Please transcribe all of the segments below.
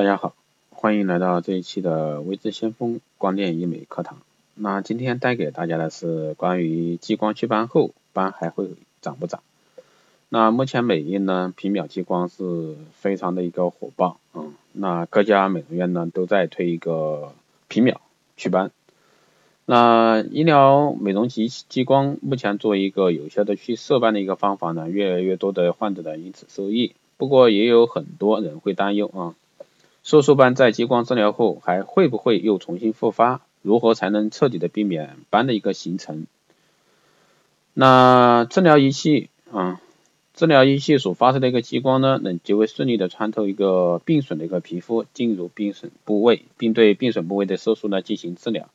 大家好，欢迎来到这一期的微智先锋光电医美课堂。那今天带给大家的是关于激光祛斑后斑还会长不长？那目前美业呢，皮秒激光是非常的一个火爆，嗯，那各家美容院呢都在推一个皮秒祛斑。那医疗美容及激光目前作为一个有效的去色斑的一个方法呢，越来越多的患者呢因此受益。不过也有很多人会担忧啊。色素斑在激光治疗后还会不会又重新复发？如何才能彻底的避免斑的一个形成？那治疗仪器啊，治疗仪器所发射的一个激光呢，能极为顺利的穿透一个病损的一个皮肤，进入病损部位，并对病损部位的色素呢进行治疗。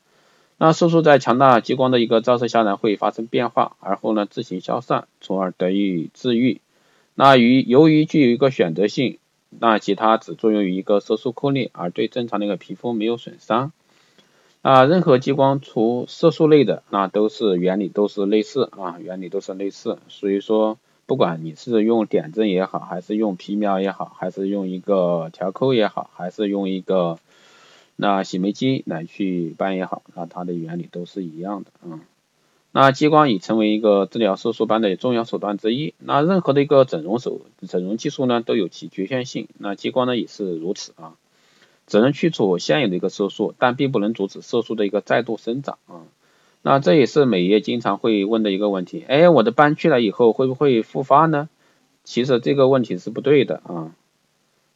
那色素在强大激光的一个照射下呢，会发生变化，而后呢自行消散，从而得以治愈。那于由于具有一个选择性。那其他只作用于一个色素颗粒，而对正常的一个皮肤没有损伤。啊，任何激光除色素类的，那都是原理都是类似啊，原理都是类似。所以说，不管你是用点阵也好，还是用皮秒也好，还是用一个调扣也好，还是用一个那洗眉机来去办也好，那它的原理都是一样的啊。那激光已成为一个治疗色素斑的重要手段之一。那任何的一个整容手整容技术呢，都有其局限性。那激光呢也是如此啊，只能去除现有的一个色素，但并不能阻止色素的一个再度生长啊。那这也是美业经常会问的一个问题。哎，我的斑去了以后会不会复发呢？其实这个问题是不对的啊。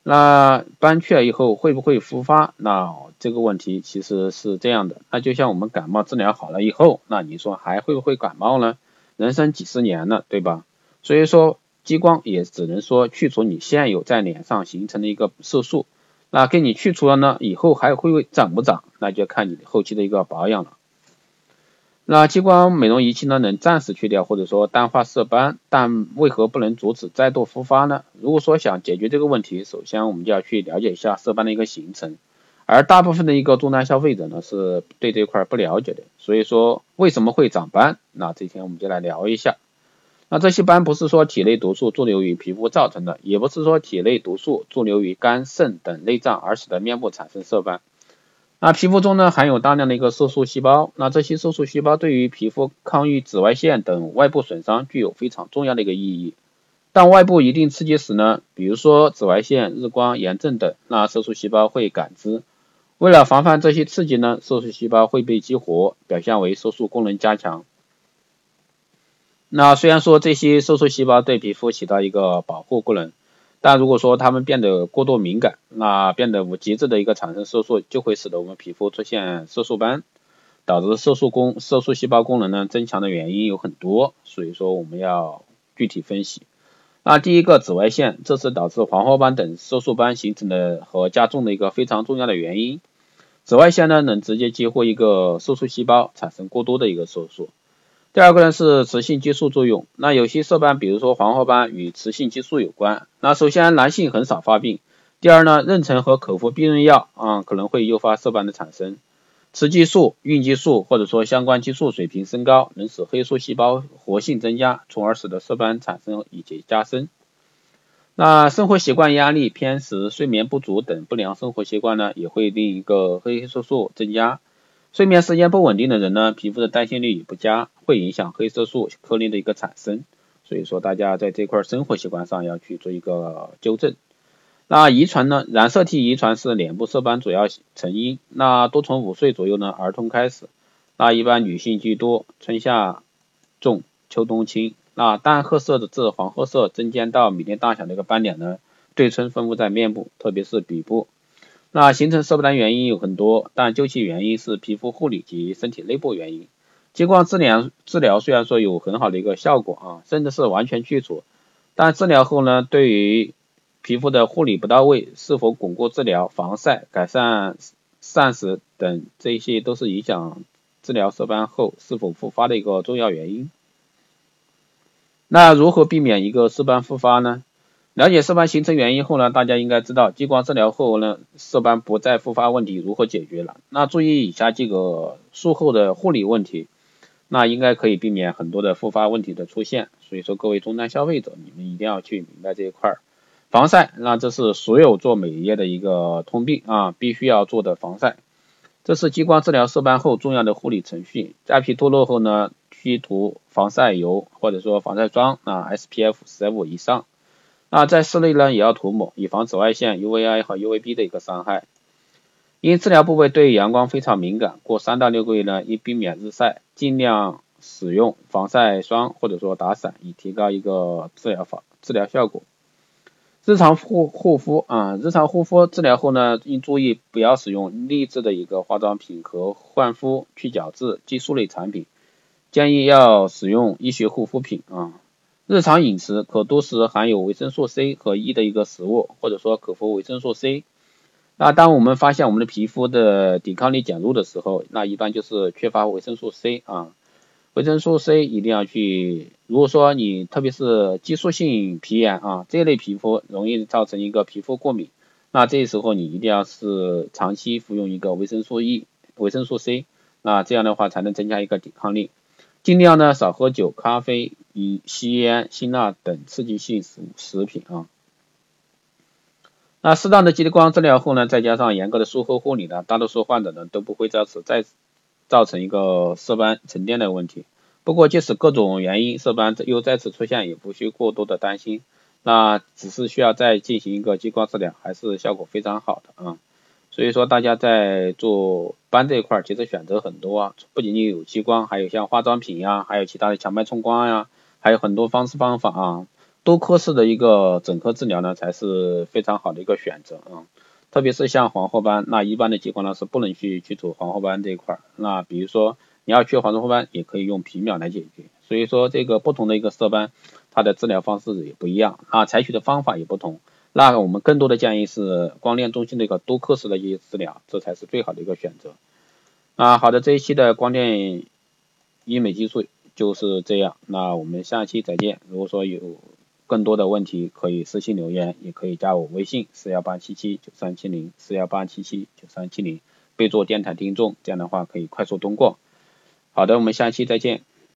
那斑去了以后会不会复发？那这个问题其实是这样的，那就像我们感冒治疗好了以后，那你说还会不会感冒呢？人生几十年了，对吧？所以说激光也只能说去除你现有在脸上形成的一个色素，那给你去除了呢，以后还会长不长？那就看你后期的一个保养了。那激光美容仪器呢，能暂时去掉或者说淡化色斑，但为何不能阻止再度复发呢？如果说想解决这个问题，首先我们就要去了解一下色斑的一个形成，而大部分的一个终端消费者呢是对这块不了解的，所以说为什么会长斑？那这天我们就来聊一下。那这些斑不是说体内毒素驻留于皮肤造成的，也不是说体内毒素驻留于肝肾等内脏而使得面部产生色斑。那皮肤中呢含有大量的一个色素细胞，那这些色素细胞对于皮肤抗御紫外线等外部损伤具有非常重要的一个意义。当外部一定刺激时呢，比如说紫外线、日光、炎症等，那色素细胞会感知。为了防范这些刺激呢，色素细胞会被激活，表现为色素功能加强。那虽然说这些色素细胞对皮肤起到一个保护功能。但如果说它们变得过度敏感，那变得无节制的一个产生色素，就会使得我们皮肤出现色素斑，导致色素功色素细胞功能呢增强的原因有很多，所以说我们要具体分析。那第一个紫外线，这是导致黄褐斑等色素斑形成的和加重的一个非常重要的原因。紫外线呢能直接激活一个色素细胞，产生过多的一个色素。第二个呢是雌性激素作用，那有些色斑，比如说黄褐斑与雌性激素有关。那首先男性很少发病，第二呢，妊娠和口服避孕药啊可能会诱发色斑的产生。雌激素、孕激素或者说相关激素水平升高，能使黑素细胞活性增加，从而使得色斑产生以及加深。那生活习惯、压力、偏食、睡眠不足等不良生活习惯呢，也会令一个黑色素增加。睡眠时间不稳定的人呢，皮肤的代谢率也不佳，会影响黑色素颗粒的一个产生。所以说大家在这块生活习惯上要去做一个纠正。那遗传呢？染色体遗传是脸部色斑主要成因。那多从五岁左右呢，儿童开始。那一般女性居多，春夏重，秋冬轻。那淡褐色的至黄褐色，针尖到米粒大小的一个斑点呢，对称分布在面部，特别是鼻部。那形成色斑的原因有很多，但究其原因是皮肤护理及身体内部原因。激光治疗治疗虽然说有很好的一个效果啊，甚至是完全去除，但治疗后呢，对于皮肤的护理不到位，是否巩固治疗、防晒、改善膳食等，这些都是影响治疗色斑后是否复发的一个重要原因。那如何避免一个色斑复发呢？了解色斑形成原因后呢，大家应该知道激光治疗后呢，色斑不再复发问题如何解决了。那注意以下几个术后的护理问题，那应该可以避免很多的复发问题的出现。所以说各位终端消费者，你们一定要去明白这一块儿。防晒，那这是所有做美业的一个通病啊，必须要做的防晒。这是激光治疗色斑后重要的护理程序。在皮脱落后呢，需涂防晒油或者说防晒霜啊，SPF 十五以上。那在室内呢，也要涂抹，以防紫外线 UVA 和 UVB 的一个伤害。因治疗部位对阳光非常敏感，过三到六个月呢，应避免日晒，尽量使用防晒霜或者说打伞，以提高一个治疗法治疗效果。日常护护肤啊，日常护肤治疗后呢，应注意不要使用劣质的一个化妆品和焕肤、去角质、激素类产品，建议要使用医学护肤品啊。日常饮食可多食含有维生素 C 和 E 的一个食物，或者说口服维生素 C。那当我们发现我们的皮肤的抵抗力减弱的时候，那一般就是缺乏维生素 C 啊。维生素 C 一定要去，如果说你特别是激素性皮炎啊这类皮肤容易造成一个皮肤过敏，那这时候你一定要是长期服用一个维生素 E、维生素 C，那这样的话才能增加一个抵抗力。尽量呢少喝酒、咖啡、以吸烟、辛辣等刺激性食食品啊。那适当的激光治疗后呢，再加上严格的术后护理呢，大多数患者呢都不会再次再。造成一个色斑沉淀的问题。不过，即使各种原因色斑又再次出现，也不需过多的担心。那只是需要再进行一个激光治疗，还是效果非常好的啊。所以说，大家在做斑这一块，其实选择很多啊，不仅仅有激光，还有像化妆品呀，还有其他的强脉冲光呀，还有很多方式方法啊。多科室的一个整合治疗呢，才是非常好的一个选择啊。特别是像黄褐斑，那一般的激光呢是不能去去除黄褐斑这一块儿。那比如说你要去黄褐斑，也可以用皮秒来解决。所以说这个不同的一个色斑，它的治疗方式也不一样啊，采取的方法也不同。那我们更多的建议是光电中心的一个多科室的一些治疗，这才是最好的一个选择。啊，好的，这一期的光电医美技术就是这样。那我们下期再见。如果说有。更多的问题可以私信留言，也可以加我微信四幺八七七九三七零四幺八七七九三七零，备注电台听众，这样的话可以快速通过。好的，我们下期再见。